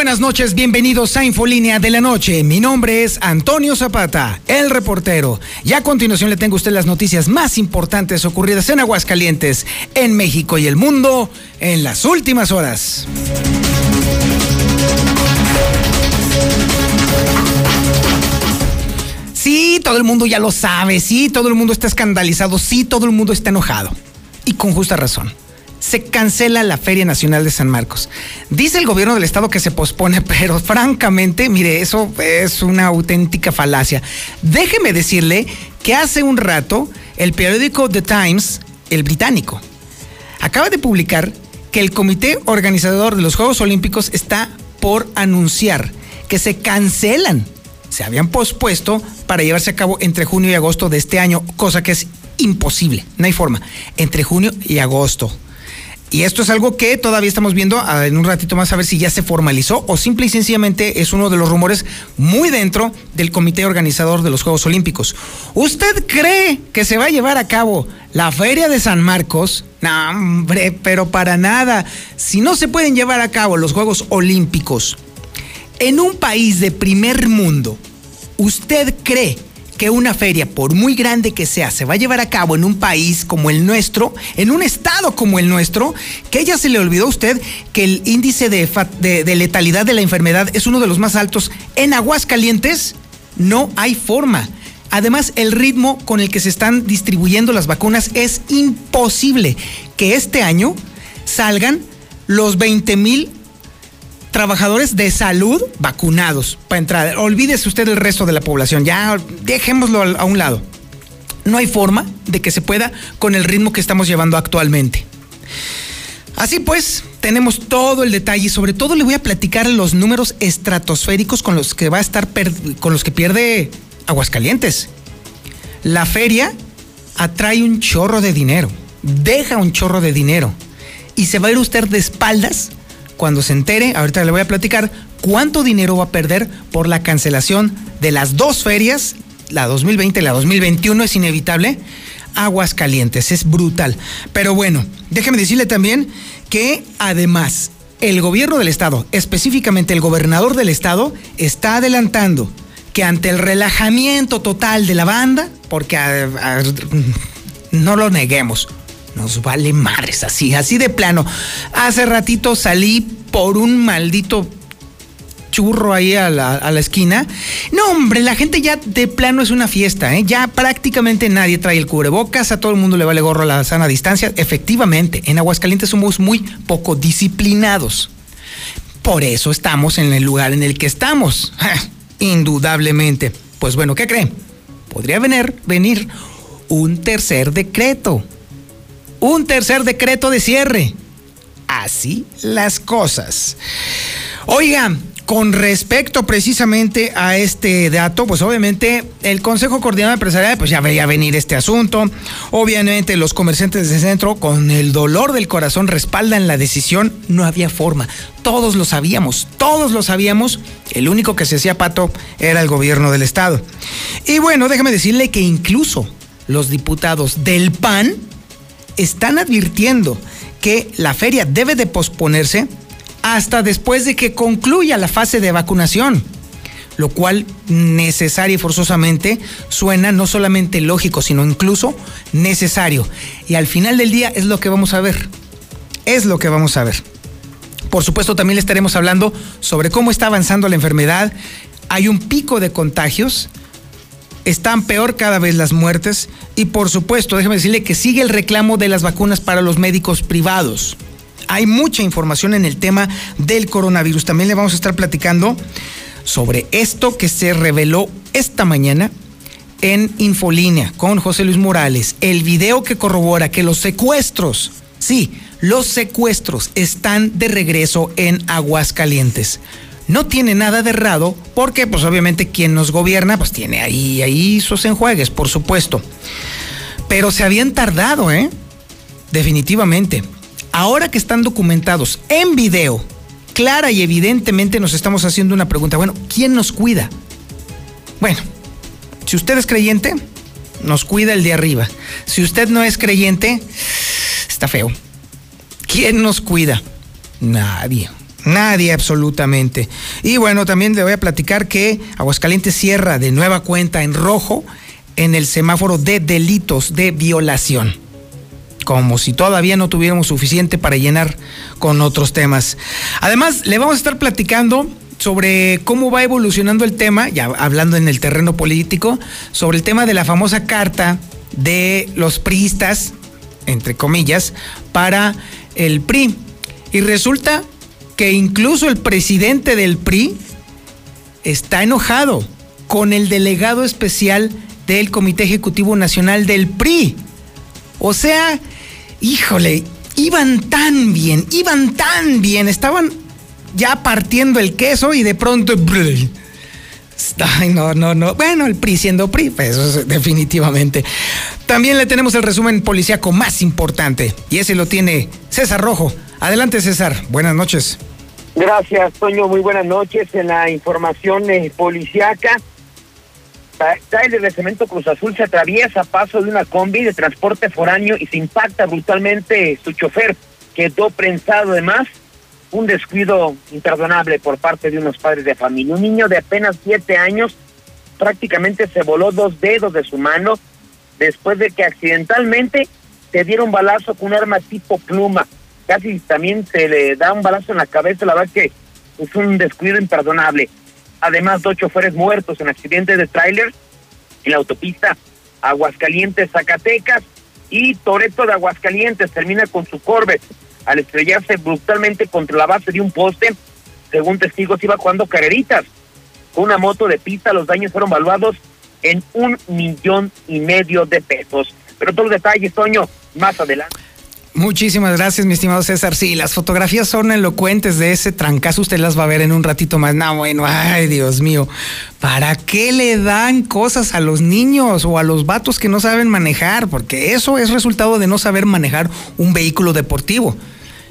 Buenas noches, bienvenidos a Infolínea de la Noche. Mi nombre es Antonio Zapata, el reportero. Y a continuación le tengo a usted las noticias más importantes ocurridas en Aguascalientes, en México y el mundo en las últimas horas. Sí, todo el mundo ya lo sabe, sí, todo el mundo está escandalizado, sí, todo el mundo está enojado. Y con justa razón se cancela la Feria Nacional de San Marcos. Dice el gobierno del estado que se pospone, pero francamente, mire, eso es una auténtica falacia. Déjeme decirle que hace un rato el periódico The Times, el británico, acaba de publicar que el comité organizador de los Juegos Olímpicos está por anunciar que se cancelan. Se habían pospuesto para llevarse a cabo entre junio y agosto de este año, cosa que es imposible, no hay forma, entre junio y agosto. Y esto es algo que todavía estamos viendo ah, en un ratito más a ver si ya se formalizó o simple y sencillamente es uno de los rumores muy dentro del comité organizador de los Juegos Olímpicos. ¿Usted cree que se va a llevar a cabo la Feria de San Marcos? No, hombre, pero para nada. Si no se pueden llevar a cabo los Juegos Olímpicos en un país de primer mundo, ¿usted cree que una feria, por muy grande que sea, se va a llevar a cabo en un país como el nuestro, en un estado como el nuestro, que ya se le olvidó a usted que el índice de, de, letalidad de la enfermedad es uno de los más altos en Aguascalientes, no hay forma. Además, el ritmo con el que se están distribuyendo las vacunas es imposible que este año salgan los 20 mil trabajadores de salud vacunados para entrar. Olvídese usted el resto de la población, ya dejémoslo a un lado. No hay forma de que se pueda con el ritmo que estamos llevando actualmente. Así pues, tenemos todo el detalle y sobre todo le voy a platicar los números estratosféricos con los que va a estar con los que pierde Aguascalientes. La feria atrae un chorro de dinero, deja un chorro de dinero y se va a ir usted de espaldas cuando se entere, ahorita le voy a platicar cuánto dinero va a perder por la cancelación de las dos ferias, la 2020 y la 2021 es inevitable. Aguas calientes, es brutal. Pero bueno, déjeme decirle también que además el gobierno del estado, específicamente el gobernador del estado, está adelantando que ante el relajamiento total de la banda, porque no lo neguemos, nos vale madres así, así de plano. Hace ratito salí por un maldito churro ahí a la, esquina. No, hombre, la gente ya de plano es una fiesta, ¿eh? Ya prácticamente nadie trae el cubrebocas, a todo el mundo le vale gorro a la sana distancia. Efectivamente, en Aguascalientes somos muy poco disciplinados. Por eso estamos en el lugar en el que estamos. Indudablemente. Pues bueno, ¿qué creen? Podría venir, venir un tercer decreto un tercer decreto de cierre. Así las cosas. Oiga, con respecto precisamente a este dato, pues obviamente el Consejo Coordinador Empresarial pues ya veía venir este asunto. Obviamente los comerciantes de centro con el dolor del corazón respaldan la decisión. No había forma. Todos lo sabíamos, todos lo sabíamos. El único que se hacía pato era el gobierno del estado. Y bueno, déjame decirle que incluso los diputados del PAN están advirtiendo que la feria debe de posponerse hasta después de que concluya la fase de vacunación, lo cual necesario y forzosamente suena no solamente lógico, sino incluso necesario. Y al final del día es lo que vamos a ver, es lo que vamos a ver. Por supuesto, también le estaremos hablando sobre cómo está avanzando la enfermedad. Hay un pico de contagios están peor cada vez las muertes y por supuesto, déjeme decirle que sigue el reclamo de las vacunas para los médicos privados. Hay mucha información en el tema del coronavirus. También le vamos a estar platicando sobre esto que se reveló esta mañana en Infolínea con José Luis Morales. El video que corrobora que los secuestros, sí, los secuestros están de regreso en Aguascalientes no tiene nada de errado porque pues obviamente quien nos gobierna pues tiene ahí, ahí sus enjuagues, por supuesto. Pero se habían tardado, ¿eh? Definitivamente. Ahora que están documentados en video, clara y evidentemente nos estamos haciendo una pregunta. Bueno, ¿quién nos cuida? Bueno, si usted es creyente, nos cuida el de arriba. Si usted no es creyente, está feo. ¿Quién nos cuida? Nadie. Nadie absolutamente. Y bueno, también le voy a platicar que Aguascalientes cierra de nueva cuenta en rojo en el semáforo de delitos de violación. Como si todavía no tuviéramos suficiente para llenar con otros temas. Además, le vamos a estar platicando sobre cómo va evolucionando el tema, ya hablando en el terreno político, sobre el tema de la famosa carta de los priistas, entre comillas, para el PRI. Y resulta que incluso el presidente del PRI está enojado con el delegado especial del Comité Ejecutivo Nacional del PRI. O sea, híjole, iban tan bien, iban tan bien, estaban ya partiendo el queso y de pronto... Ay, no, no, no. Bueno, el PRI siendo PRI, pues eso es definitivamente. También le tenemos el resumen policíaco más importante y ese lo tiene César Rojo. Adelante, César. Buenas noches. Gracias, Toño. Muy buenas noches. En la información eh, policíaca, el de Cemento Cruz Azul se atraviesa a paso de una combi de transporte foráneo y se impacta brutalmente su chofer. Quedó prensado además un descuido imperdonable por parte de unos padres de familia. Un niño de apenas siete años prácticamente se voló dos dedos de su mano después de que accidentalmente se diera un balazo con un arma tipo pluma. Casi también se le da un balazo en la cabeza, la verdad que es un descuido imperdonable. Además, dos choferes muertos en accidentes de tráiler en la autopista Aguascalientes, Zacatecas y Toreto de Aguascalientes termina con su Corvette al estrellarse brutalmente contra la base de un poste. Según testigos, iba jugando carreritas. Con una moto de pista, los daños fueron valuados en un millón y medio de pesos. Pero todos los detalles, Toño, más adelante. Muchísimas gracias, mi estimado César. Sí, las fotografías son elocuentes de ese trancazo. Usted las va a ver en un ratito más. No, bueno, ay, Dios mío. ¿Para qué le dan cosas a los niños o a los vatos que no saben manejar? Porque eso es resultado de no saber manejar un vehículo deportivo.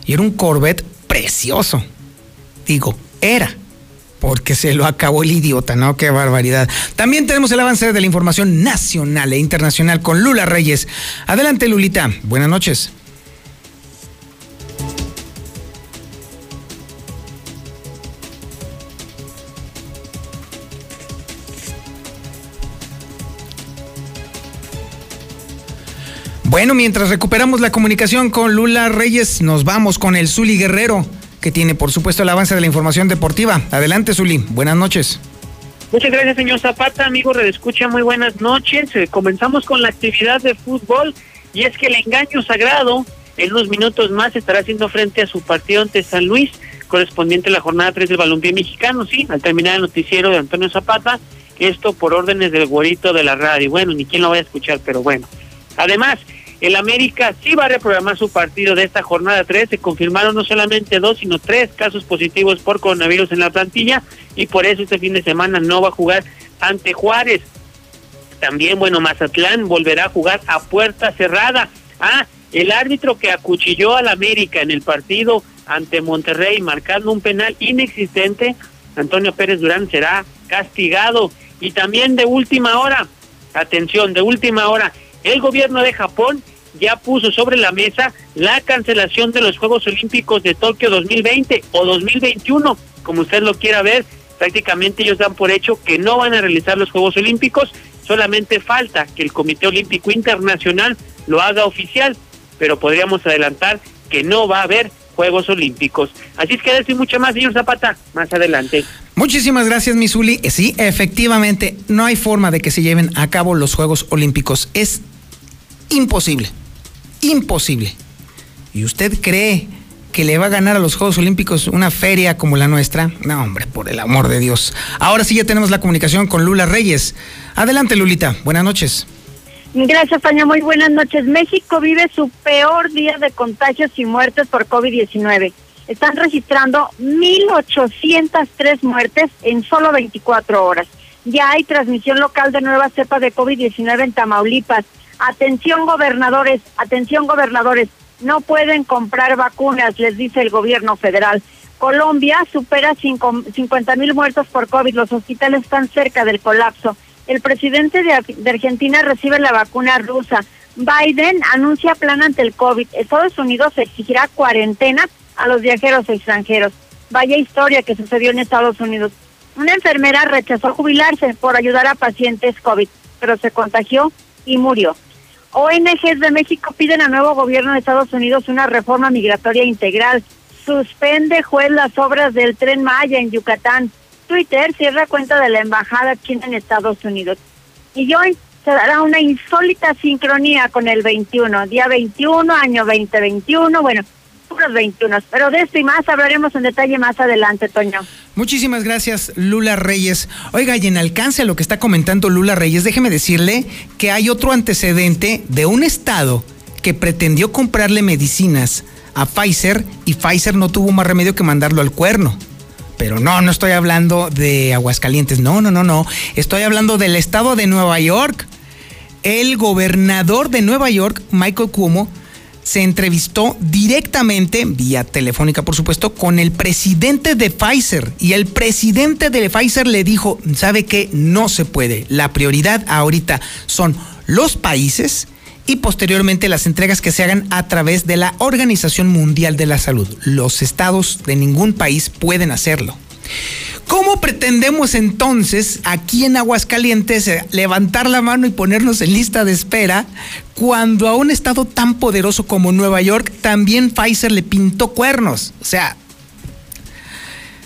Y era un Corvette precioso. Digo, era. Porque se lo acabó el idiota, ¿no? Qué barbaridad. También tenemos el avance de la información nacional e internacional con Lula Reyes. Adelante, Lulita. Buenas noches. Bueno, mientras recuperamos la comunicación con Lula Reyes, nos vamos con el Zuli Guerrero, que tiene por supuesto el avance de la información deportiva. Adelante, Zuli. Buenas noches. Muchas gracias, señor Zapata. Amigo Redescucha, muy buenas noches. Eh, comenzamos con la actividad de fútbol y es que el engaño sagrado en unos minutos más estará haciendo frente a su partido ante San Luis, correspondiente a la jornada 3 del balompié mexicano, sí, al terminar el noticiero de Antonio Zapata, esto por órdenes del güerito de la radio. Bueno, ni quién lo vaya a escuchar, pero bueno. Además, el América sí va a reprogramar su partido de esta jornada 3. Se confirmaron no solamente dos, sino tres casos positivos por coronavirus en la plantilla y por eso este fin de semana no va a jugar ante Juárez. También, bueno, Mazatlán volverá a jugar a puerta cerrada. Ah, el árbitro que acuchilló al América en el partido ante Monterrey marcando un penal inexistente, Antonio Pérez Durán será castigado. Y también de última hora, atención, de última hora, el gobierno de Japón ya puso sobre la mesa la cancelación de los Juegos Olímpicos de Tokio 2020 o 2021, como usted lo quiera ver. Prácticamente ellos dan por hecho que no van a realizar los Juegos Olímpicos, solamente falta que el Comité Olímpico Internacional lo haga oficial, pero podríamos adelantar que no va a haber Juegos Olímpicos. Así es que decir mucho más, señor Zapata, más adelante. Muchísimas gracias, Misuli. Sí, efectivamente, no hay forma de que se lleven a cabo los Juegos Olímpicos. Es imposible, imposible. ¿Y usted cree que le va a ganar a los Juegos Olímpicos una feria como la nuestra? No, hombre, por el amor de Dios. Ahora sí ya tenemos la comunicación con Lula Reyes. Adelante, Lulita. Buenas noches. Gracias, Tania. Muy buenas noches. México vive su peor día de contagios y muertes por COVID-19. Están registrando 1.803 muertes en solo 24 horas. Ya hay transmisión local de nueva cepa de COVID-19 en Tamaulipas. Atención gobernadores, atención gobernadores, no pueden comprar vacunas, les dice el gobierno federal. Colombia supera 50 mil muertos por COVID, los hospitales están cerca del colapso. El presidente de, de Argentina recibe la vacuna rusa. Biden anuncia plan ante el COVID. Estados Unidos exigirá cuarentena a los viajeros extranjeros. Vaya historia que sucedió en Estados Unidos. Una enfermera rechazó jubilarse por ayudar a pacientes COVID, pero se contagió y murió. ONGs de México piden al nuevo gobierno de Estados Unidos una reforma migratoria integral. Suspende juez las obras del tren Maya en Yucatán. Twitter cierra cuenta de la embajada china en Estados Unidos. Y hoy se dará una insólita sincronía con el 21, día 21, año 2021. Bueno, puros 21. Pero de esto y más hablaremos en detalle más adelante, Toño. Muchísimas gracias, Lula Reyes. Oiga, y en alcance a lo que está comentando Lula Reyes, déjeme decirle que hay otro antecedente de un estado que pretendió comprarle medicinas a Pfizer y Pfizer no tuvo más remedio que mandarlo al cuerno. Pero no, no estoy hablando de Aguascalientes, no, no, no, no. Estoy hablando del estado de Nueva York. El gobernador de Nueva York, Michael Cuomo, se entrevistó directamente, vía telefónica por supuesto, con el presidente de Pfizer. Y el presidente de Pfizer le dijo, ¿sabe qué? No se puede. La prioridad ahorita son los países y posteriormente las entregas que se hagan a través de la Organización Mundial de la Salud. Los estados de ningún país pueden hacerlo. ¿Cómo pretendemos entonces aquí en Aguascalientes eh, levantar la mano y ponernos en lista de espera cuando a un estado tan poderoso como Nueva York también Pfizer le pintó cuernos? O sea,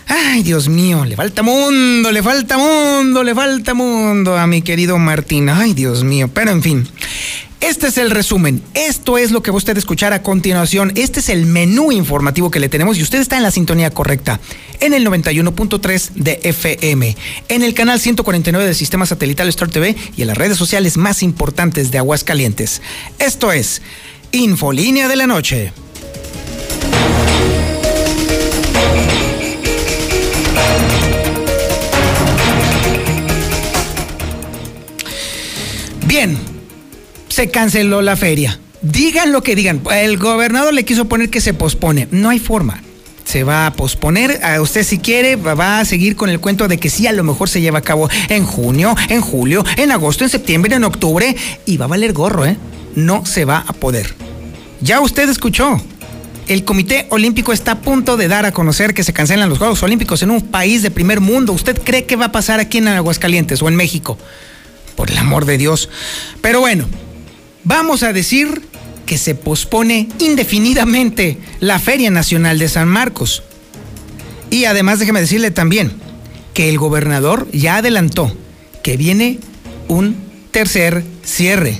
ay Dios mío, le falta mundo, le falta mundo, le falta mundo a mi querido Martín. Ay Dios mío, pero en fin. Este es el resumen. Esto es lo que va usted a escuchar a continuación. Este es el menú informativo que le tenemos y usted está en la sintonía correcta. En el 91.3 de FM, en el canal 149 del sistema satelital Star TV y en las redes sociales más importantes de Aguascalientes. Esto es Infolínea de la Noche. Bien, se canceló la feria. Digan lo que digan. El gobernador le quiso poner que se pospone. No hay forma. Se va a posponer. A usted si quiere va a seguir con el cuento de que sí, a lo mejor se lleva a cabo en junio, en julio, en agosto, en septiembre, en octubre. Y va a valer gorro, ¿eh? No se va a poder. Ya usted escuchó. El Comité Olímpico está a punto de dar a conocer que se cancelan los Juegos Olímpicos en un país de primer mundo. ¿Usted cree que va a pasar aquí en Aguascalientes o en México? Por el amor de Dios. Pero bueno, vamos a decir que se pospone indefinidamente la Feria Nacional de San Marcos. Y además déjeme decirle también que el gobernador ya adelantó que viene un tercer cierre,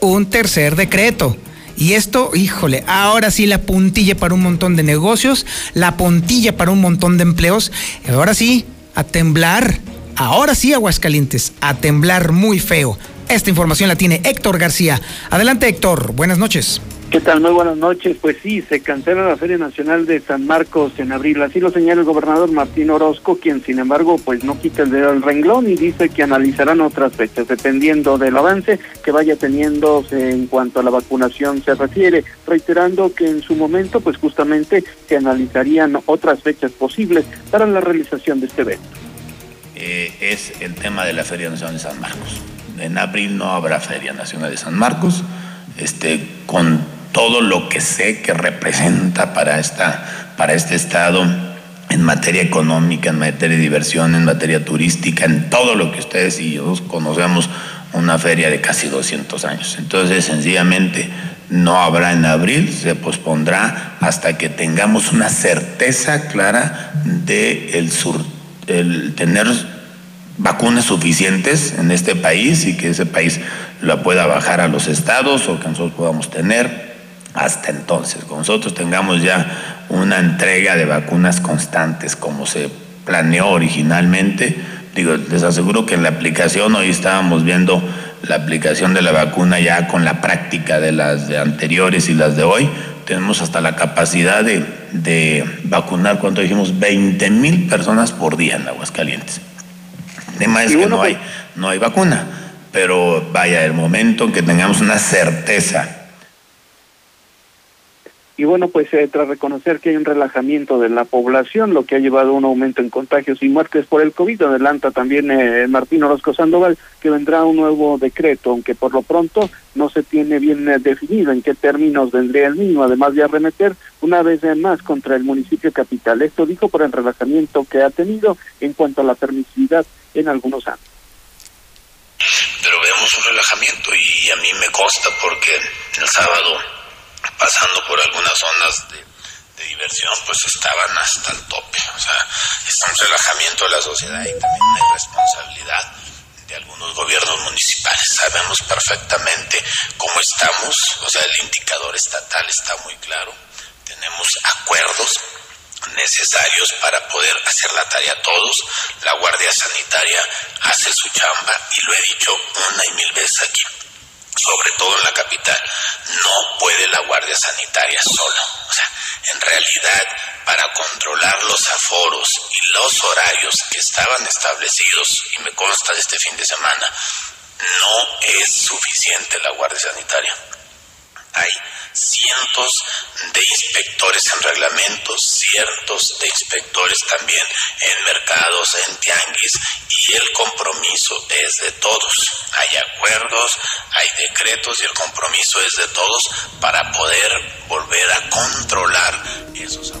un tercer decreto. Y esto, híjole, ahora sí la puntilla para un montón de negocios, la puntilla para un montón de empleos. Ahora sí, a temblar. Ahora sí, Aguascalientes, a temblar muy feo. Esta información la tiene Héctor García. Adelante, Héctor. Buenas noches. ¿Qué tal? Muy buenas noches. Pues sí, se cancela la Feria Nacional de San Marcos en abril. Así lo señala el gobernador Martín Orozco, quien sin embargo pues no quita el dedo al renglón y dice que analizarán otras fechas dependiendo del avance que vaya teniendo en cuanto a la vacunación se refiere, reiterando que en su momento pues justamente se analizarían otras fechas posibles para la realización de este evento. Eh, es el tema de la Feria Nacional de San Marcos en abril no habrá Feria Nacional de San Marcos, este, con todo lo que sé que representa para, esta, para este Estado en materia económica, en materia de diversión, en materia turística, en todo lo que ustedes y yo conocemos, una feria de casi 200 años. Entonces, sencillamente, no habrá en abril, se pospondrá hasta que tengamos una certeza clara de el, sur, el tener vacunas suficientes en este país y que ese país la pueda bajar a los estados o que nosotros podamos tener hasta entonces. Con nosotros tengamos ya una entrega de vacunas constantes como se planeó originalmente. Digo, les aseguro que en la aplicación hoy estábamos viendo la aplicación de la vacuna ya con la práctica de las de anteriores y las de hoy. Tenemos hasta la capacidad de, de vacunar, cuando dijimos, 20 mil personas por día en Aguascalientes. El tema es que no, hay, no hay vacuna. pero vaya, el momento en que tengamos una certeza y bueno, pues eh, tras reconocer que hay un relajamiento de la población, lo que ha llevado a un aumento en contagios y muertes por el COVID, adelanta también eh, Martín Orozco Sandoval que vendrá un nuevo decreto, aunque por lo pronto no se tiene bien eh, definido en qué términos vendría el mismo, además de arremeter una vez más contra el municipio capital. Esto dijo por el relajamiento que ha tenido en cuanto a la permisividad en algunos años. Pero vemos un relajamiento y a mí me consta porque el sábado pasando por algunas zonas de, diversión, pues estaban hasta el tope. O sea, es un relajamiento de la sociedad y también una responsabilidad de algunos gobiernos municipales. Sabemos perfectamente cómo estamos, o sea, el indicador estatal está muy claro. Tenemos acuerdos necesarios para poder hacer la tarea todos. La Guardia Sanitaria hace su chamba y lo he dicho una y mil veces aquí sobre todo en la capital, no puede la Guardia Sanitaria solo. O sea, en realidad, para controlar los aforos y los horarios que estaban establecidos, y me consta de este fin de semana, no es suficiente la Guardia Sanitaria. Hay cientos de inspectores en reglamentos, cientos de inspectores también en mercados, en tianguis, y el compromiso es de todos. Hay acuerdos, hay decretos y el compromiso es de todos para poder volver a controlar esos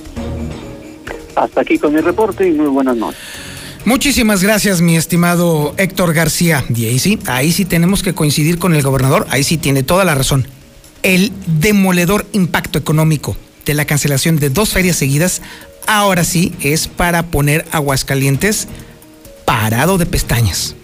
Hasta aquí con mi reporte y muy buenas noches. Muchísimas gracias, mi estimado Héctor García. Y ahí sí, ahí sí tenemos que coincidir con el gobernador, ahí sí tiene toda la razón el demoledor impacto económico de la cancelación de dos ferias seguidas, ahora sí es para poner Aguascalientes parado de pestañas.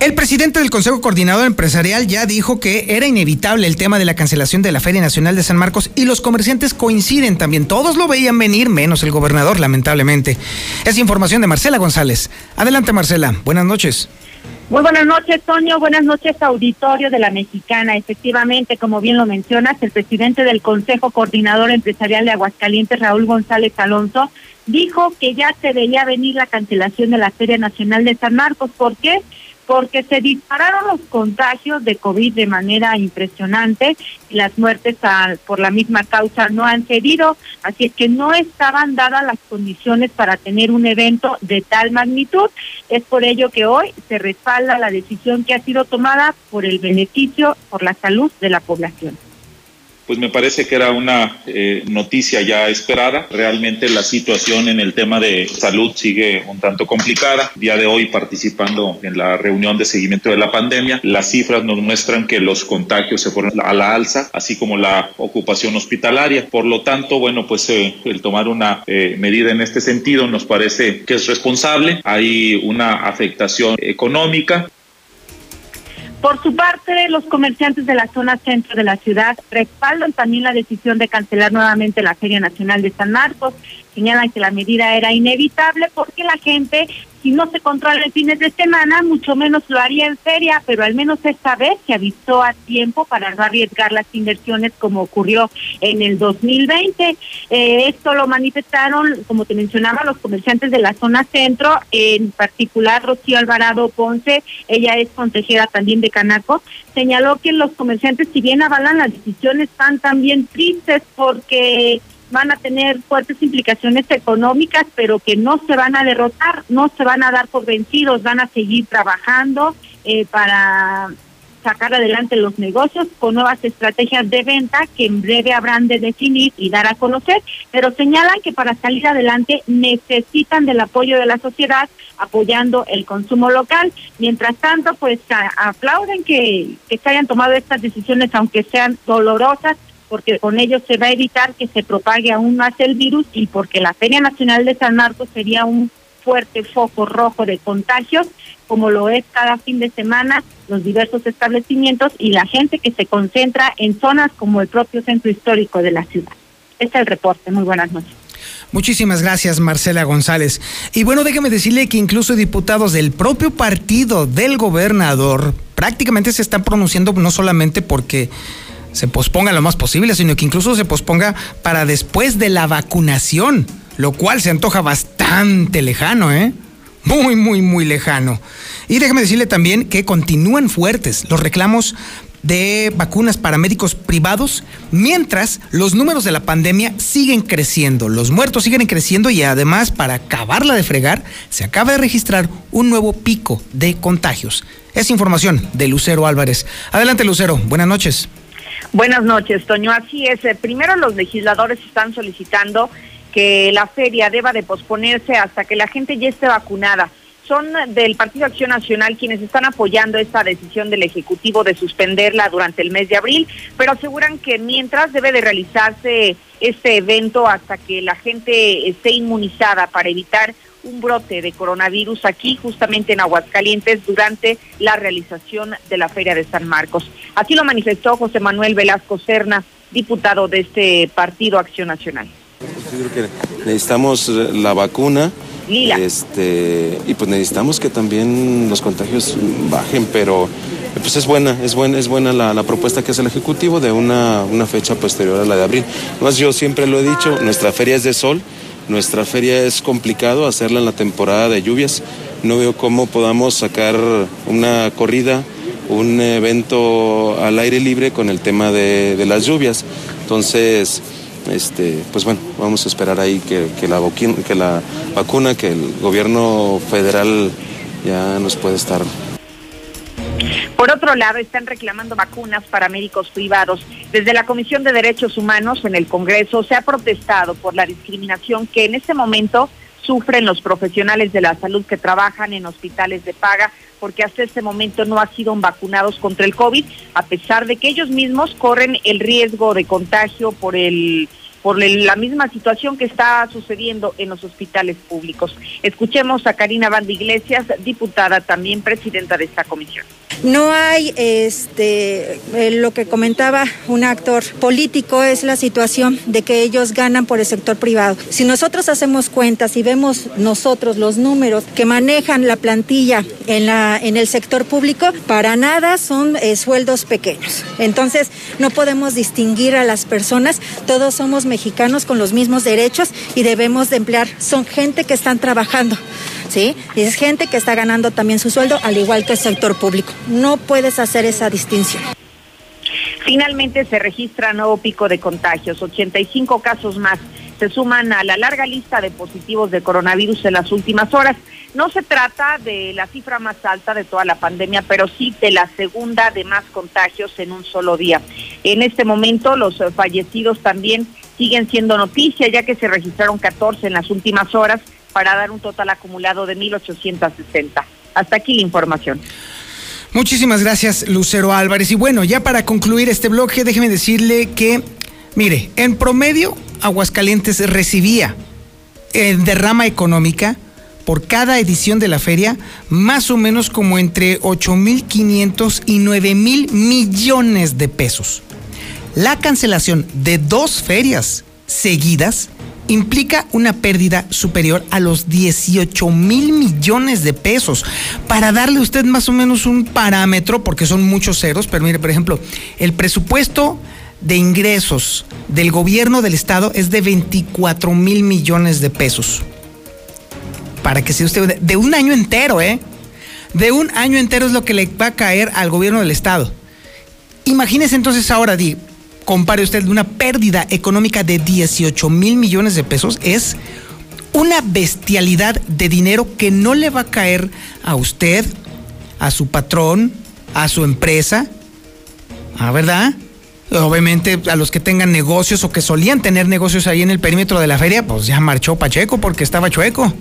El presidente del Consejo Coordinador Empresarial ya dijo que era inevitable el tema de la cancelación de la Feria Nacional de San Marcos y los comerciantes coinciden también. Todos lo veían venir, menos el gobernador, lamentablemente. Es información de Marcela González. Adelante, Marcela. Buenas noches. Muy buenas noches, Toño. Buenas noches, auditorio de la Mexicana. Efectivamente, como bien lo mencionas, el presidente del Consejo Coordinador Empresarial de Aguascalientes, Raúl González Alonso, dijo que ya se veía venir la cancelación de la Feria Nacional de San Marcos. ¿Por qué? Porque se dispararon los contagios de COVID de manera impresionante y las muertes por la misma causa no han cedido, así es que no estaban dadas las condiciones para tener un evento de tal magnitud. Es por ello que hoy se respalda la decisión que ha sido tomada por el beneficio, por la salud de la población pues me parece que era una eh, noticia ya esperada. Realmente la situación en el tema de salud sigue un tanto complicada. Día de hoy participando en la reunión de seguimiento de la pandemia, las cifras nos muestran que los contagios se fueron a la alza, así como la ocupación hospitalaria. Por lo tanto, bueno, pues eh, el tomar una eh, medida en este sentido nos parece que es responsable. Hay una afectación económica. Por su parte, los comerciantes de la zona centro de la ciudad respaldan también la decisión de cancelar nuevamente la Feria Nacional de San Marcos. Señalan que la medida era inevitable porque la gente si no se controla el fines de semana, mucho menos lo haría en feria, pero al menos esta vez se avisó a tiempo para no arriesgar las inversiones como ocurrió en el 2020. Eh, esto lo manifestaron, como te mencionaba, los comerciantes de la zona centro, en particular Rocío Alvarado Ponce, ella es consejera también de Canaco, señaló que los comerciantes, si bien avalan la decisión, están también tristes porque van a tener fuertes implicaciones económicas, pero que no se van a derrotar, no se van a dar por vencidos, van a seguir trabajando eh, para sacar adelante los negocios con nuevas estrategias de venta que en breve habrán de definir y dar a conocer, pero señalan que para salir adelante necesitan del apoyo de la sociedad apoyando el consumo local. Mientras tanto, pues aplauden que, que se hayan tomado estas decisiones, aunque sean dolorosas, porque con ello se va a evitar que se propague aún más el virus y porque la Feria Nacional de San Marcos sería un fuerte foco rojo de contagios, como lo es cada fin de semana los diversos establecimientos y la gente que se concentra en zonas como el propio centro histórico de la ciudad. Este es el reporte. Muy buenas noches. Muchísimas gracias, Marcela González. Y bueno, déjeme decirle que incluso diputados del propio partido del gobernador prácticamente se están pronunciando no solamente porque se posponga lo más posible, sino que incluso se posponga para después de la vacunación, lo cual se antoja bastante lejano, ¿eh? Muy, muy, muy lejano. Y déjeme decirle también que continúan fuertes los reclamos de vacunas para médicos privados, mientras los números de la pandemia siguen creciendo, los muertos siguen creciendo y además para acabarla de fregar, se acaba de registrar un nuevo pico de contagios. Es información de Lucero Álvarez. Adelante Lucero, buenas noches. Buenas noches, Toño. Así es. Eh, primero los legisladores están solicitando que la feria deba de posponerse hasta que la gente ya esté vacunada son del Partido Acción Nacional quienes están apoyando esta decisión del Ejecutivo de suspenderla durante el mes de abril, pero aseguran que mientras debe de realizarse este evento hasta que la gente esté inmunizada para evitar un brote de coronavirus aquí justamente en Aguascalientes durante la realización de la Feria de San Marcos. Así lo manifestó José Manuel Velasco Serna, diputado de este Partido Acción Nacional. Yo creo que necesitamos la vacuna este, y pues necesitamos que también los contagios bajen, pero pues es buena, es buena, es buena la, propuesta que hace el Ejecutivo de una, una, fecha posterior a la de abril. Más yo siempre lo he dicho, nuestra feria es de sol, nuestra feria es complicado hacerla en la temporada de lluvias. No veo cómo podamos sacar una corrida, un evento al aire libre con el tema de, las lluvias. Entonces, este, pues bueno, vamos a esperar ahí que, la, que la vacuna, que el gobierno federal ya nos puede estar por otro lado, están reclamando vacunas para médicos privados. Desde la Comisión de Derechos Humanos en el Congreso se ha protestado por la discriminación que en este momento sufren los profesionales de la salud que trabajan en hospitales de paga porque hasta este momento no han sido vacunados contra el COVID, a pesar de que ellos mismos corren el riesgo de contagio por el por la misma situación que está sucediendo en los hospitales públicos. Escuchemos a Karina Banda Iglesias, diputada también presidenta de esta comisión. No hay este eh, lo que comentaba un actor político es la situación de que ellos ganan por el sector privado. Si nosotros hacemos cuentas y vemos nosotros los números que manejan la plantilla en la en el sector público, para nada son eh, sueldos pequeños. Entonces, no podemos distinguir a las personas, todos somos mexicanos con los mismos derechos y debemos de emplear, son gente que están trabajando, ¿sí? Y es gente que está ganando también su sueldo, al igual que el sector público. No puedes hacer esa distinción. Finalmente se registra nuevo pico de contagios, 85 casos más se suman a la larga lista de positivos de coronavirus en las últimas horas. No se trata de la cifra más alta de toda la pandemia, pero sí de la segunda de más contagios en un solo día. En este momento los fallecidos también siguen siendo noticia, ya que se registraron 14 en las últimas horas para dar un total acumulado de 1.860. Hasta aquí la información. Muchísimas gracias, Lucero Álvarez. Y bueno, ya para concluir este bloque, déjeme decirle que, mire, en promedio, Aguascalientes recibía en derrama económica por cada edición de la feria, más o menos como entre 8.500 y 9.000 millones de pesos. La cancelación de dos ferias seguidas implica una pérdida superior a los 18 mil millones de pesos. Para darle usted más o menos un parámetro, porque son muchos ceros, pero mire, por ejemplo, el presupuesto de ingresos del gobierno del estado es de 24 mil millones de pesos. Para que sea usted de un año entero, ¿eh? De un año entero es lo que le va a caer al gobierno del estado. Imagínese entonces ahora, di, compare usted una pérdida económica de 18 mil millones de pesos, es una bestialidad de dinero que no le va a caer a usted, a su patrón, a su empresa, ¿ah, verdad? Obviamente a los que tengan negocios o que solían tener negocios ahí en el perímetro de la feria, pues ya marchó Pacheco porque estaba chueco.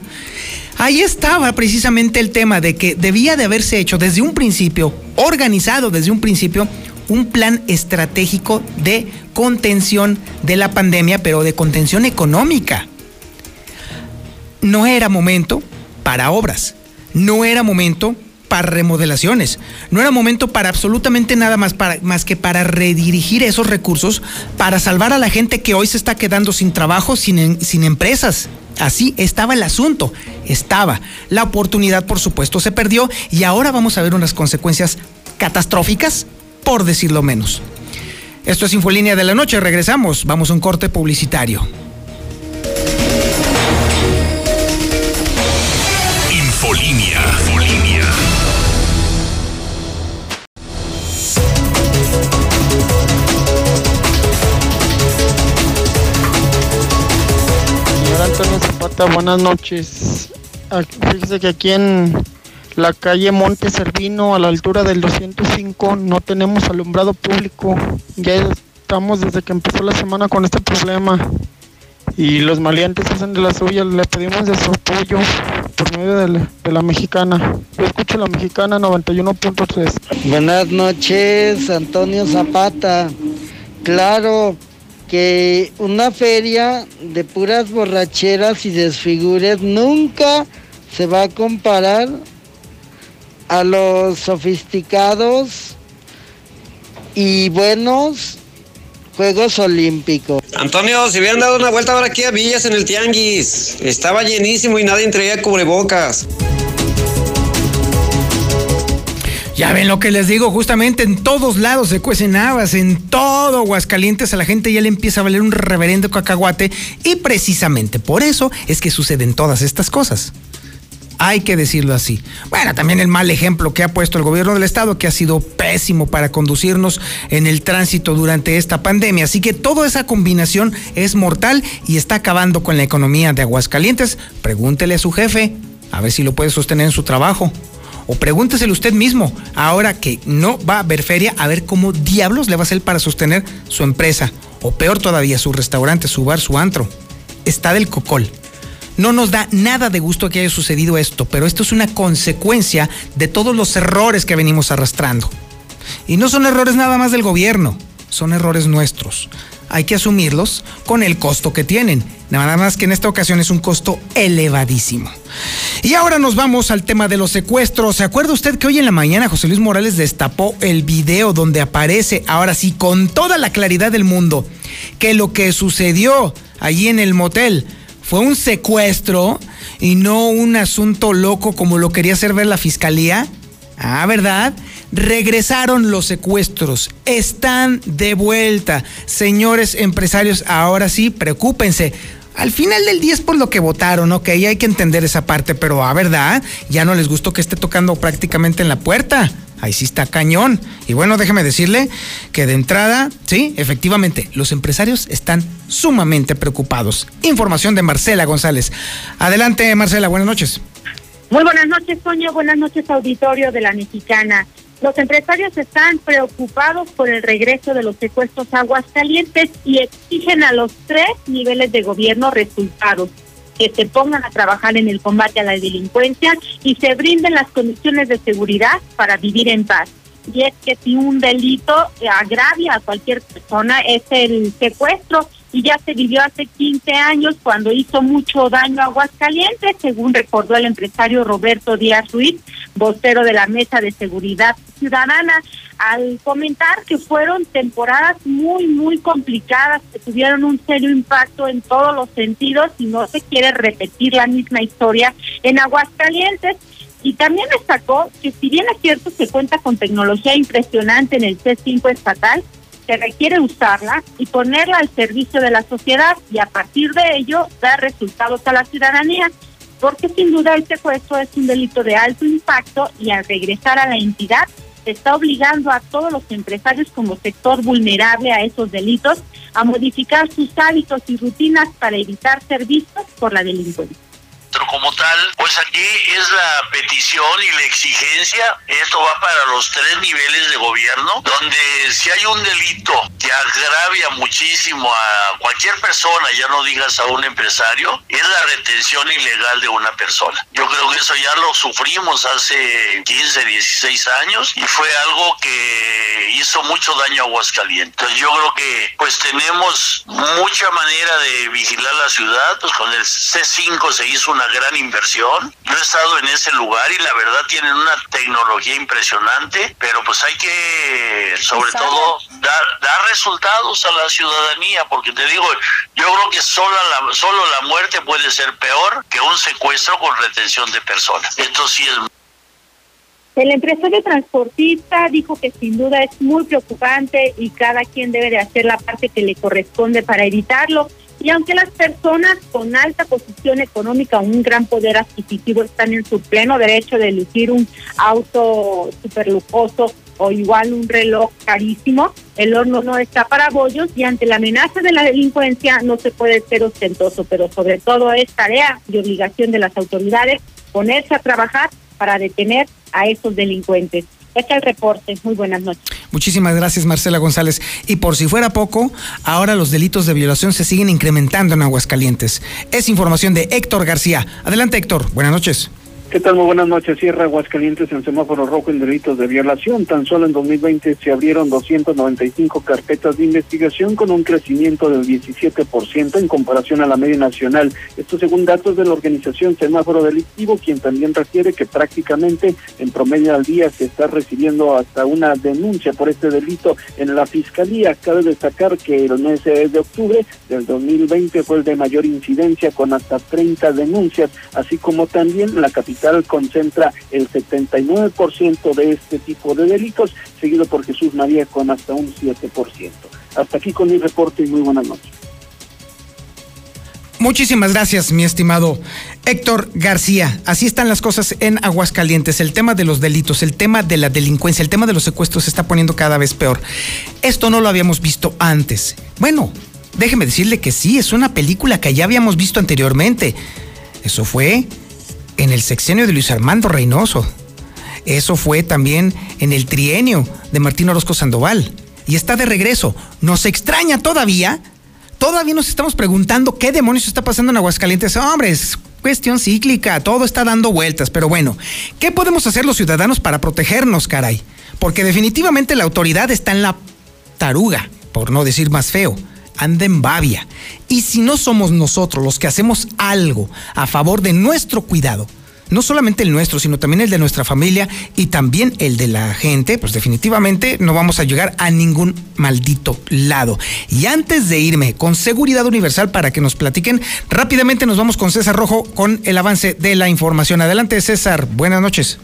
Ahí estaba precisamente el tema de que debía de haberse hecho desde un principio, organizado desde un principio, un plan estratégico de contención de la pandemia, pero de contención económica. No era momento para obras, no era momento para remodelaciones, no era momento para absolutamente nada más, para, más que para redirigir esos recursos para salvar a la gente que hoy se está quedando sin trabajo, sin, sin empresas. Así estaba el asunto, estaba. La oportunidad, por supuesto, se perdió y ahora vamos a ver unas consecuencias catastróficas por decirlo menos. Esto es Infolínea de la Noche, regresamos, vamos a un corte publicitario. Buenas noches. Fíjese que aquí en la calle Monte Servino, a la altura del 205, no tenemos alumbrado público. Ya estamos desde que empezó la semana con este problema. Y los maleantes hacen de la suya. Le pedimos de su apoyo por medio de la, mexicana. Yo escucho la mexicana 91.3. Buenas noches, Antonio Zapata. Claro que una feria de puras borracheras y desfigures nunca se va a comparar a los sofisticados y buenos Juegos Olímpicos. Antonio, si hubieran dado una vuelta ahora aquí a Villas en el Tianguis. Estaba llenísimo y nadie traía cubrebocas. Ya ven lo que les digo, justamente en todos lados se cuecen habas, en todo Aguascalientes a la gente ya le empieza a valer un reverendo cacahuate y precisamente por eso es que suceden todas estas cosas. Hay que decirlo así. Bueno, también el mal ejemplo que ha puesto el gobierno del estado, que ha sido pésimo para conducirnos en el tránsito durante esta pandemia. Así que toda esa combinación es mortal y está acabando con la economía de Aguascalientes. Pregúntele a su jefe, a ver si lo puede sostener en su trabajo. O pregúnteselo usted mismo, ahora que no va a haber feria, a ver cómo diablos le va a hacer para sostener su empresa. O peor todavía, su restaurante, su bar, su antro. Está del cocol. No nos da nada de gusto que haya sucedido esto, pero esto es una consecuencia de todos los errores que venimos arrastrando. Y no son errores nada más del gobierno, son errores nuestros. Hay que asumirlos con el costo que tienen. Nada más que en esta ocasión es un costo elevadísimo. Y ahora nos vamos al tema de los secuestros. ¿Se acuerda usted que hoy en la mañana José Luis Morales destapó el video donde aparece, ahora sí, con toda la claridad del mundo, que lo que sucedió allí en el motel fue un secuestro y no un asunto loco como lo quería hacer ver la fiscalía? Ah, ¿verdad? Regresaron los secuestros, están de vuelta. Señores empresarios, ahora sí, preocúpense. Al final del día es por lo que votaron, ok, hay que entender esa parte, pero a ah, verdad, ya no les gustó que esté tocando prácticamente en la puerta ahí sí está cañón. Y bueno, déjeme decirle que de entrada, sí, efectivamente, los empresarios están sumamente preocupados. Información de Marcela González. Adelante, Marcela, buenas noches. Muy buenas noches, Toño. Buenas noches, auditorio de la Mexicana. Los empresarios están preocupados por el regreso de los secuestros aguas calientes y exigen a los tres niveles de gobierno resultados que se pongan a trabajar en el combate a la delincuencia y se brinden las condiciones de seguridad para vivir en paz. Y es que si un delito agravia a cualquier persona es el secuestro y ya se vivió hace 15 años cuando hizo mucho daño a Aguascalientes, según recordó el empresario Roberto Díaz Ruiz, vocero de la Mesa de Seguridad Ciudadana, al comentar que fueron temporadas muy, muy complicadas, que tuvieron un serio impacto en todos los sentidos y no se quiere repetir la misma historia en Aguascalientes. Y también destacó que si bien es cierto se cuenta con tecnología impresionante en el C5 estatal, se requiere usarla y ponerla al servicio de la sociedad y a partir de ello dar resultados a la ciudadanía, porque sin duda el secuestro es un delito de alto impacto y al regresar a la entidad se está obligando a todos los empresarios como sector vulnerable a esos delitos a modificar sus hábitos y rutinas para evitar ser vistos por la delincuencia como tal, pues aquí es la petición y la exigencia, esto va para los tres niveles de gobierno, donde si hay un delito que agravia muchísimo a cualquier persona, ya no digas a un empresario, es la retención ilegal de una persona. Yo creo que eso ya lo sufrimos hace 15, 16 años y fue algo que hizo mucho daño a Aguascalientes. Entonces yo creo que pues tenemos mucha manera de vigilar la ciudad, pues con el C5 se hizo una gran inversión. Yo he estado en ese lugar y la verdad tienen una tecnología impresionante, pero pues hay que sobre todo dar, dar resultados a la ciudadanía, porque te digo, yo creo que solo la, solo la muerte puede ser peor que un secuestro con retención de personas. Esto sí es el empresario transportista dijo que sin duda es muy preocupante y cada quien debe de hacer la parte que le corresponde para evitarlo. Y aunque las personas con alta posición económica o un gran poder adquisitivo están en su pleno derecho de elegir un auto super lujoso o igual un reloj carísimo. El horno no está para bollos y ante la amenaza de la delincuencia no se puede ser ostentoso, pero sobre todo es tarea y obligación de las autoridades ponerse a trabajar para detener a esos delincuentes. Este es el reporte. Muy buenas noches. Muchísimas gracias, Marcela González. Y por si fuera poco, ahora los delitos de violación se siguen incrementando en Aguascalientes. Es información de Héctor García. Adelante, Héctor. Buenas noches. ¿Qué tal? Muy buenas noches. Cierra Aguascalientes en semáforo rojo en delitos de violación. Tan solo en 2020 se abrieron 295 carpetas de investigación con un crecimiento del 17% en comparación a la media nacional. Esto según datos de la organización Semáforo Delictivo, quien también refiere que prácticamente en promedio al día se está recibiendo hasta una denuncia por este delito en la Fiscalía. Cabe destacar que el mes de octubre del 2020 fue el de mayor incidencia con hasta 30 denuncias, así como también la capital concentra el 79% de este tipo de delitos, seguido por Jesús María con hasta un 7%. Hasta aquí con mi reporte y muy buenas noches. Muchísimas gracias, mi estimado Héctor García. Así están las cosas en Aguascalientes. El tema de los delitos, el tema de la delincuencia, el tema de los secuestros se está poniendo cada vez peor. Esto no lo habíamos visto antes. Bueno, déjeme decirle que sí, es una película que ya habíamos visto anteriormente. Eso fue en el sexenio de Luis Armando Reynoso. Eso fue también en el trienio de Martín Orozco Sandoval. Y está de regreso. ¿Nos extraña todavía? Todavía nos estamos preguntando qué demonios está pasando en Aguascalientes. Hombre, es cuestión cíclica, todo está dando vueltas. Pero bueno, ¿qué podemos hacer los ciudadanos para protegernos, caray? Porque definitivamente la autoridad está en la taruga, por no decir más feo anda en babia. Y si no somos nosotros los que hacemos algo a favor de nuestro cuidado, no solamente el nuestro, sino también el de nuestra familia y también el de la gente, pues definitivamente no vamos a llegar a ningún maldito lado. Y antes de irme con seguridad universal para que nos platiquen, rápidamente nos vamos con César Rojo con el avance de la información. Adelante César, buenas noches.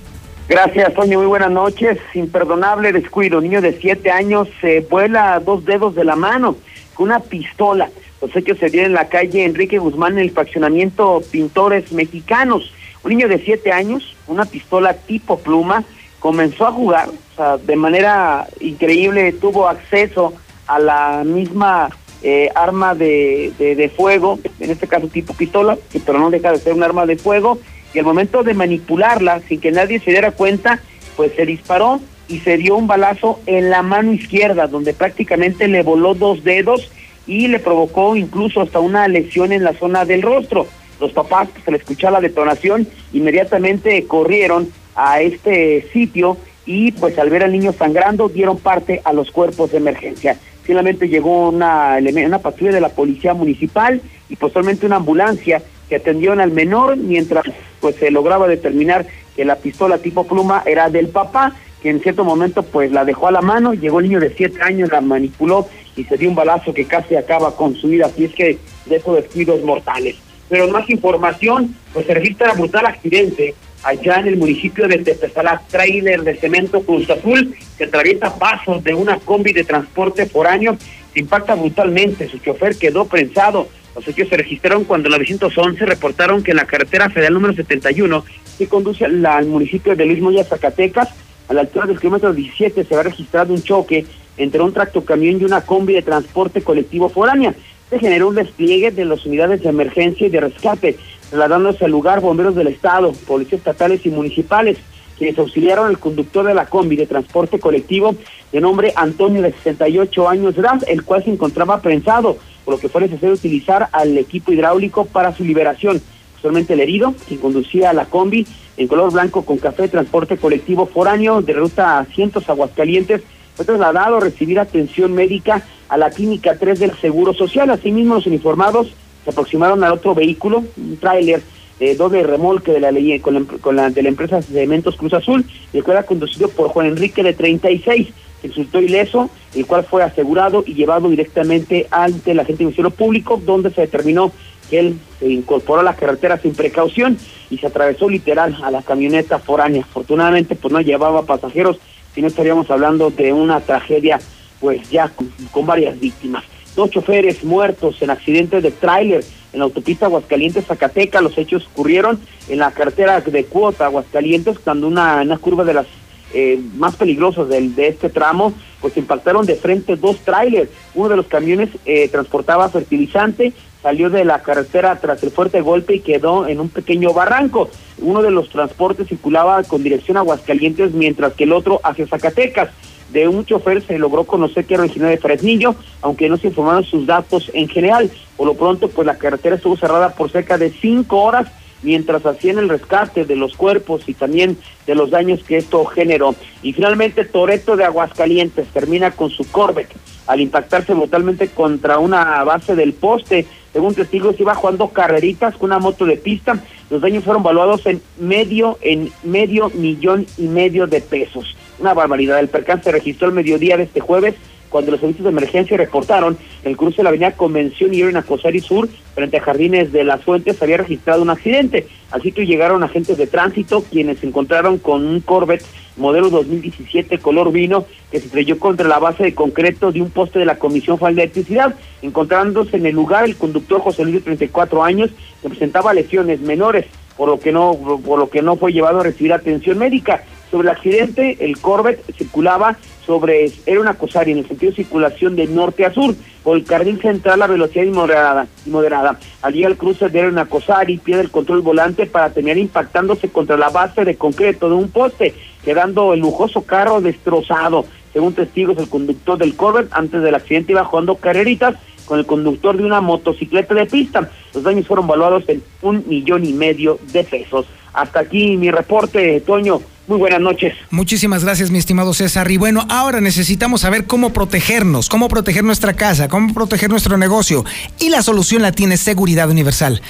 Gracias, Toño. Muy buenas noches. Imperdonable descuido. Niño de siete años se vuela dos dedos de la mano una pistola. Los hechos se dieron en la calle Enrique Guzmán en el fraccionamiento Pintores Mexicanos. Un niño de siete años, una pistola tipo pluma, comenzó a jugar, o sea, de manera increíble tuvo acceso a la misma eh, arma de, de, fuego, en este caso tipo pistola, pero no deja de ser un arma de fuego, y al momento de manipularla, sin que nadie se diera cuenta, pues se disparó y se dio un balazo en la mano izquierda, donde prácticamente le voló dos dedos y le provocó incluso hasta una lesión en la zona del rostro. Los papás, pues, al escuchar la detonación, inmediatamente corrieron a este sitio y pues al ver al niño sangrando dieron parte a los cuerpos de emergencia. Finalmente llegó una, una patrulla de la policía municipal y posteriormente una ambulancia que atendieron al menor mientras pues se lograba determinar que la pistola tipo pluma era del papá que en cierto momento pues la dejó a la mano, llegó el niño de siete años, la manipuló y se dio un balazo que casi acaba con su vida, así es que de esos descuidos mortales. Pero más información, pues se registra brutal accidente allá en el municipio de Tepezalá, trailer de cemento Cruz Azul, que atraviesa pasos de una combi de transporte foráneo, se impacta brutalmente, su chofer quedó prensado, los hechos se registraron cuando en la 911 reportaron que en la carretera federal número 71, que conduce al municipio de Luis Moya, Zacatecas, a la altura del kilómetro 17 se ha registrado un choque entre un tractocamión y una combi de transporte colectivo foránea. Se generó un despliegue de las unidades de emergencia y de rescate, trasladándose al lugar bomberos del Estado, policías estatales y municipales, quienes auxiliaron al conductor de la combi de transporte colectivo de nombre Antonio de 68 años de edad, el cual se encontraba prensado, por lo que fue necesario utilizar al equipo hidráulico para su liberación. Solamente el herido, quien conducía a la combi en color blanco con café, transporte colectivo foráneo de ruta a Cientos Aguascalientes, fue trasladado a recibir atención médica a la clínica 3 del Seguro Social. Asimismo, los uniformados se aproximaron al otro vehículo, un tráiler de doble remolque de la ley con la, de la empresa Cementos Cruz Azul, el cual era conducido por Juan Enrique de 36, que resultó ileso, el cual fue asegurado y llevado directamente ante la gente del Ministerio Público, donde se determinó que él se incorporó a la carretera sin precaución y se atravesó literal a la camioneta foránea. Afortunadamente, pues no llevaba pasajeros, si no estaríamos hablando de una tragedia, pues ya con, varias víctimas. Dos choferes muertos en accidentes de tráiler en la autopista Aguascalientes-Zacatecas. Los hechos ocurrieron en la carretera de Cuota Aguascalientes, cuando una, una curva de las eh, más peligrosos del, de este tramo, pues impactaron de frente dos trailers. Uno de los camiones eh, transportaba fertilizante, salió de la carretera tras el fuerte golpe y quedó en un pequeño barranco. Uno de los transportes circulaba con dirección a Aguascalientes, mientras que el otro hacia Zacatecas. De un chofer se logró conocer que era originario de Fresnillo, aunque no se informaron sus datos en general. Por lo pronto, pues la carretera estuvo cerrada por cerca de cinco horas mientras hacían el rescate de los cuerpos y también de los daños que esto generó. Y finalmente Toreto de Aguascalientes termina con su Corvette al impactarse brutalmente contra una base del poste. Según testigos iba jugando carreritas con una moto de pista. Los daños fueron valuados en medio en medio millón y medio de pesos. Una barbaridad. El percance registró el mediodía de este jueves cuando los servicios de emergencia reportaron el cruce de la avenida Convención y en Acosari Sur, frente a Jardines de las Fuentes, había registrado un accidente. Así que llegaron agentes de tránsito, quienes se encontraron con un Corvette modelo 2017 color vino que se estrelló contra la base de concreto de un poste de la Comisión Federal de Electricidad, encontrándose en el lugar el conductor José Luis de 34 años que presentaba lesiones menores, por lo que no por lo que no fue llevado a recibir atención médica. Sobre el accidente, el Corvette circulaba sobre, era una en el sentido de circulación de norte a sur, por el carril central la velocidad inmoderada. inmoderada. Al llegar al cruce de una Cosari, pierde el control volante para tener impactándose contra la base de concreto de un poste, quedando el lujoso carro destrozado. Según testigos, el conductor del Corvette antes del accidente iba jugando carreritas con el conductor de una motocicleta de pista. Los daños fueron valuados en un millón y medio de pesos. Hasta aquí mi reporte, Toño. Muy buenas noches. Muchísimas gracias, mi estimado César. Y bueno, ahora necesitamos saber cómo protegernos, cómo proteger nuestra casa, cómo proteger nuestro negocio. Y la solución la tiene Seguridad Universal.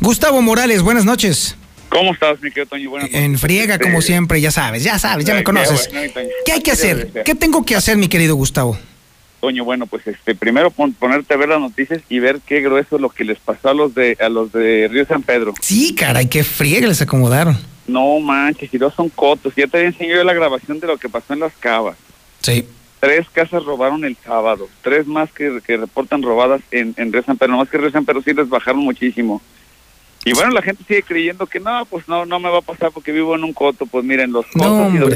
Gustavo Morales, buenas noches. ¿Cómo estás, mi querido Toño? Buenas En friega, como siempre, ya sabes, ya sabes, ya me conoces. ¿Qué hay que hacer? ¿Qué tengo que hacer, mi querido Gustavo? Toño, bueno, pues este, primero ponerte a ver las noticias y ver qué grueso es lo que les pasó a los de a los de Río San Pedro. Sí, caray, qué friega les acomodaron. No manches, y dos son cotos. Ya te había enseñado la grabación de lo que pasó en las cavas. Sí. Tres casas robaron el sábado, tres más que, que reportan robadas en, en Río San Pedro, nomás que Río San Pedro sí les bajaron muchísimo. Y bueno, la gente sigue creyendo que no, pues no, no me va a pasar porque vivo en un coto. Pues miren, los cotos y los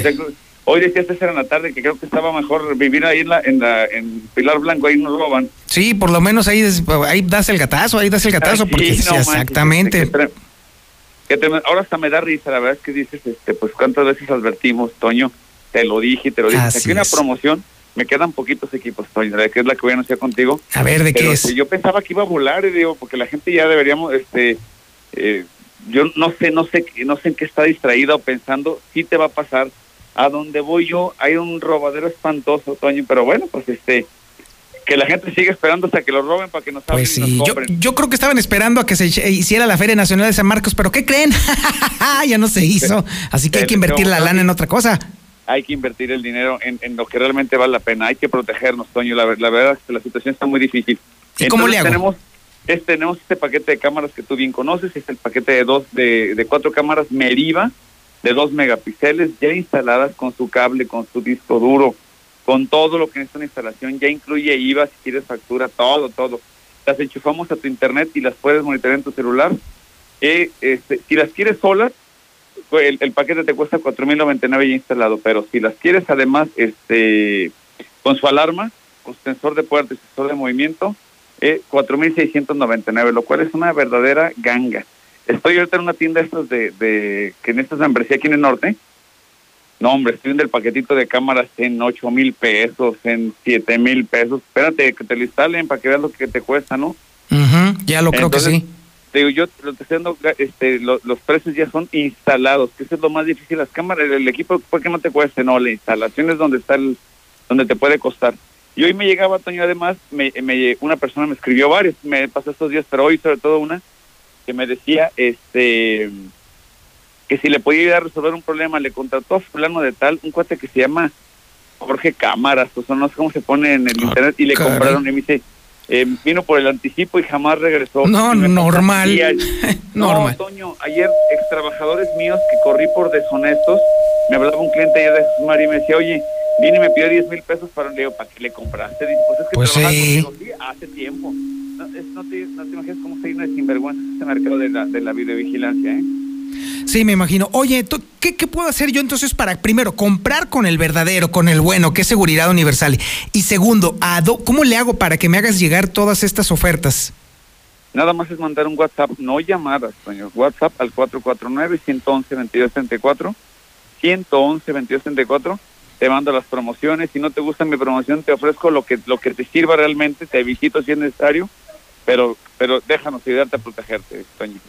Hoy decía César en la tarde que creo que estaba mejor vivir ahí en la, en la en Pilar Blanco, ahí nos roban. Sí, por lo menos ahí, ahí das el gatazo, ahí das el gatazo, porque sí, exactamente. Ahora hasta me da risa, la verdad es que dices, este, pues cuántas veces advertimos, Toño, te lo dije, te lo dije. Aquí una promoción, me quedan poquitos equipos, Toño, que es la que voy a anunciar contigo. A ver, ¿de qué es? Yo pensaba que iba a volar, y digo, porque la gente ya deberíamos, este, eh, yo no sé, no sé, no sé en qué está distraída o pensando, sí te va a pasar, a donde voy yo hay un robadero espantoso, Toño, pero bueno, pues este que la gente sigue esperando hasta que lo roben para que nos pues sí. yo, yo, creo que estaban esperando a que se hiciera la Feria Nacional de San Marcos, pero ¿qué creen? ya no se hizo, así que hay que invertir la lana en otra cosa. Hay que invertir el dinero en, lo que realmente vale la pena, hay que protegernos, Toño, la, la verdad es que la situación está muy difícil. ¿Y cómo le hago? Tenemos, tenemos este paquete de cámaras que tú bien conoces, es el paquete de dos, de, de cuatro cámaras Meriva, de dos megapíxeles ya instaladas con su cable, con su disco duro, con todo lo que en esta instalación ya incluye IVA, si quieres factura, todo, todo. Las enchufamos a tu internet y las puedes monitorear en tu celular. Eh, este, si las quieres solas, pues, el, paquete te cuesta 4.099 ya instalado, pero si las quieres además este con su alarma, con su sensor de puerta y sensor de movimiento, eh, 4.699, lo cual es una verdadera ganga. Estoy ahorita en una tienda estas de, de que en esta membresía aquí en el norte. No, hombre, estoy viendo el paquetito de cámaras en ocho mil pesos, en siete mil pesos. Espérate que te lo instalen para que veas lo que te cuesta, ¿no? ya lo creo que sí. Te digo, yo lo estoy dando, este, los precios ya son instalados, que eso es lo más difícil. Las cámaras, el, equipo puede que no te cueste, no, la instalación es donde está el, donde te puede costar. Y hoy me llegaba, Toño, además, me, me, una persona me escribió varios, me pasó estos días, pero hoy sobre todo una, que me decía este que si le podía ayudar a resolver un problema, le contrató a fulano de tal, un cuate que se llama Jorge Cámaras, o sea, no sé cómo se pone en el ah, internet, y le compraron, y me dice, eh, vino por el anticipo y jamás regresó. No, normal. no, Toño, ayer ex trabajadores míos que corrí por deshonestos, me hablaba un cliente ayer de María y me decía, oye, vine y me pidió 10 mil pesos para un Leo, ¿para qué le compraste? Dice, pues es que pues sí. sí, hace tiempo. No, te, no te imaginas cómo se llena de sinvergüenza este mercado de la, de la videovigilancia, ¿eh? Sí, me imagino. Oye, ¿qué, ¿qué, puedo hacer yo entonces para, primero, comprar con el verdadero, con el bueno, que es seguridad universal? Y segundo, ¿cómo le hago para que me hagas llegar todas estas ofertas? Nada más es mandar un WhatsApp, no llamadas, señor. WhatsApp al 449-111-2234. 111-2234. Te mando las promociones. Si no te gusta mi promoción, te ofrezco lo que, lo que te sirva realmente. Te visito si es necesario. Pero, pero déjanos ayudarte a protegerte, Toño.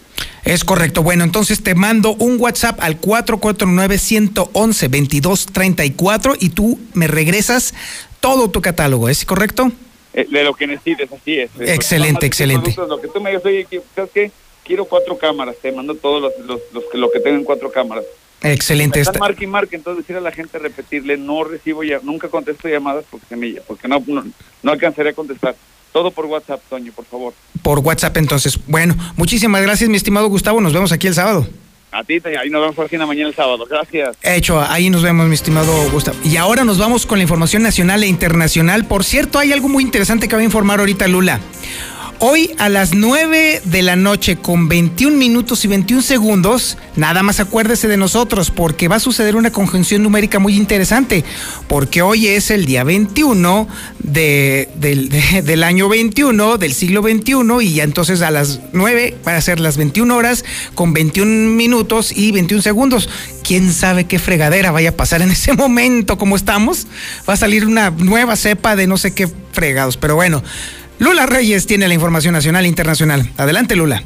Es correcto. Bueno, entonces te mando un WhatsApp al 449-111-2234 y tú me regresas todo tu catálogo. ¿Es correcto? Eh, de lo que necesites, así es. Excelente, excelente. lo que tú me digas, oye, ¿sabes qué? Quiero cuatro cámaras, te mando todos los, los, los, lo que tengan cuatro cámaras. Excelente. Está marca y marca, entonces decir a la gente, repetirle, no recibo ya, nunca contesto llamadas porque porque no, no, no alcanzaré a contestar. Todo por WhatsApp, Toño, por favor. Por WhatsApp, entonces. Bueno, muchísimas gracias, mi estimado Gustavo. Nos vemos aquí el sábado. A ti, ahí nos vemos por fin mañana el sábado. Gracias. Hecho, ahí nos vemos, mi estimado Gustavo. Y ahora nos vamos con la información nacional e internacional. Por cierto, hay algo muy interesante que va a informar ahorita Lula. Hoy a las 9 de la noche con 21 minutos y 21 segundos, nada más acuérdese de nosotros porque va a suceder una conjunción numérica muy interesante, porque hoy es el día 21 de, del año 21, del siglo 21, y ya entonces a las 9 van a ser las 21 horas con 21 minutos y 21 segundos. ¿Quién sabe qué fregadera vaya a pasar en ese momento como estamos? Va a salir una nueva cepa de no sé qué fregados, pero bueno. Lula Reyes tiene la información nacional e internacional. Adelante, Lula.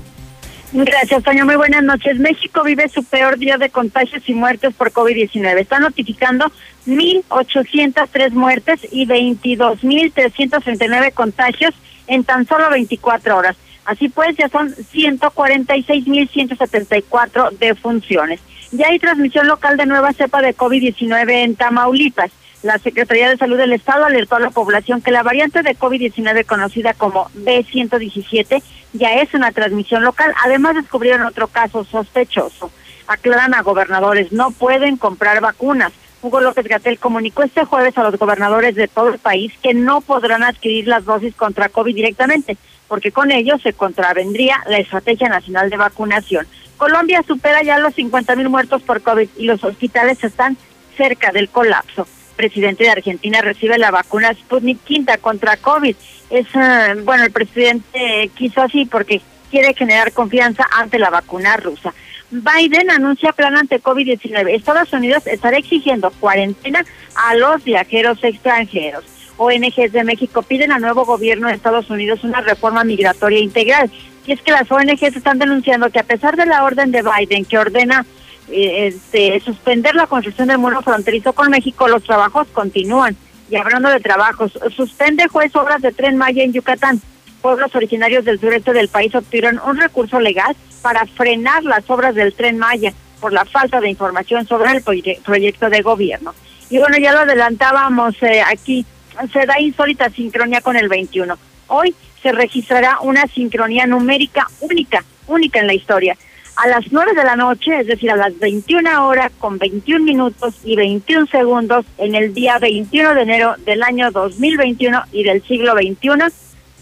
Gracias, Toño. Muy buenas noches. México vive su peor día de contagios y muertes por COVID-19. Está notificando 1.803 muertes y 22.339 contagios en tan solo 24 horas. Así pues, ya son 146.174 defunciones. Ya hay transmisión local de nueva cepa de COVID-19 en Tamaulipas. La Secretaría de Salud del Estado alertó a la población que la variante de COVID-19 conocida como B117 ya es una transmisión local. Además descubrieron otro caso sospechoso. Aclaran a gobernadores, no pueden comprar vacunas. Hugo López Gatel comunicó este jueves a los gobernadores de todo el país que no podrán adquirir las dosis contra COVID directamente, porque con ello se contravendría la Estrategia Nacional de Vacunación. Colombia supera ya los 50 mil muertos por COVID y los hospitales están cerca del colapso presidente de Argentina recibe la vacuna Sputnik quinta contra COVID. Es, eh, bueno, el presidente quiso así porque quiere generar confianza ante la vacuna rusa. Biden anuncia plan ante COVID-19. Estados Unidos estará exigiendo cuarentena a los viajeros extranjeros. ONGs de México piden al nuevo gobierno de Estados Unidos una reforma migratoria integral. Y es que las ONGs están denunciando que a pesar de la orden de Biden que ordena este, suspender la construcción del muro fronterizo con México, los trabajos continúan. Y hablando de trabajos, suspende juez obras de Tren Maya en Yucatán. Pueblos originarios del sureste del país obtuvieron un recurso legal para frenar las obras del Tren Maya por la falta de información sobre el proyecto de gobierno. Y bueno, ya lo adelantábamos eh, aquí, se da insólita sincronía con el 21. Hoy se registrará una sincronía numérica única, única en la historia a las 9 de la noche, es decir, a las 21 horas con 21 minutos y 21 segundos en el día 21 de enero del año 2021 y del siglo 21.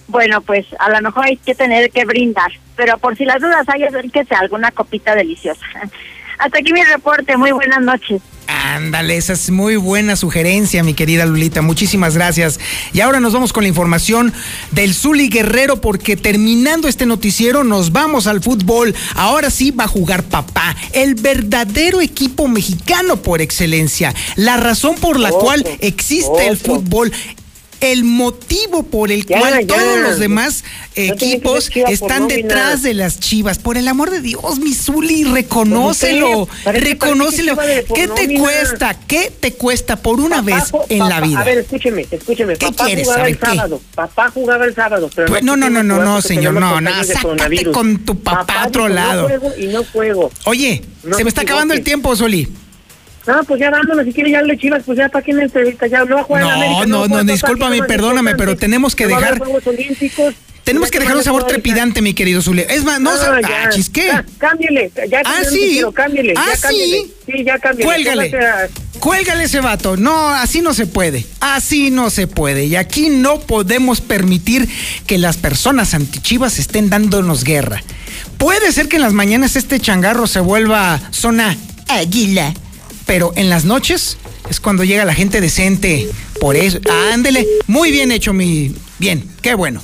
Bueno, pues a lo mejor hay que tener que brindar, pero por si las dudas hay que sea alguna copita deliciosa. Hasta aquí mi reporte, muy buenas noches. Ándale, esa es muy buena sugerencia, mi querida Lulita. Muchísimas gracias. Y ahora nos vamos con la información del Zuli Guerrero, porque terminando este noticiero nos vamos al fútbol. Ahora sí va a jugar papá, el verdadero equipo mexicano por excelencia. La razón por la cual existe el fútbol el motivo por el cual todos los demás equipos están detrás de las chivas. Por el amor de Dios, Misuli, reconócelo, reconócelo. ¿Qué te cuesta? ¿Qué te cuesta por una vez en la vida? A ver, escúcheme, escúcheme. ¿Qué papá quieres jugaba el sábado. Papá jugaba el sábado. Pero pues, no, no, no, no, no, señor, no, no, sácate con tu papá, a otro lado. Y no juego. Oye, se me está acabando el tiempo, Soli. No, pues ya vámonos, si quiere ya le chivas, pues ya para quién entrevista, ya no va a jugar no, América. No, no, no, discúlpame, perdóname, pero tenemos que dejar... Tenemos que dejar un sabor trepidante, mi querido Zule. Es más, no, ah, ah chisqué. cámbiale, ya ah, sí. cámbiale, ah, ya cámbiale. Sí, ya cámbiale. Cuélgale. cuélgale ese vato. No, así no se puede. Así no se puede. Y aquí no podemos permitir que las personas antichivas estén dándonos guerra. Puede ser que en las mañanas este changarro se vuelva zona águila, pero en las noches es cuando llega la gente decente. Por eso, ándele, muy bien hecho mi... Bien, qué bueno.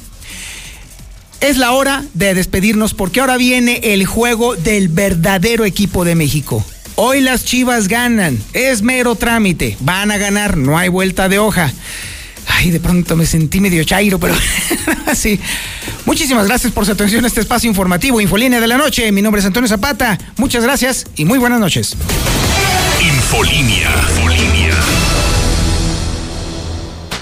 Es la hora de despedirnos porque ahora viene el juego del verdadero equipo de México. Hoy las Chivas ganan, es mero trámite, van a ganar, no hay vuelta de hoja. Ay, de pronto me sentí medio chairo, pero sí. Muchísimas gracias por su atención a este espacio informativo, Infolínea de la Noche. Mi nombre es Antonio Zapata. Muchas gracias y muy buenas noches. Infolínea. Infolínea.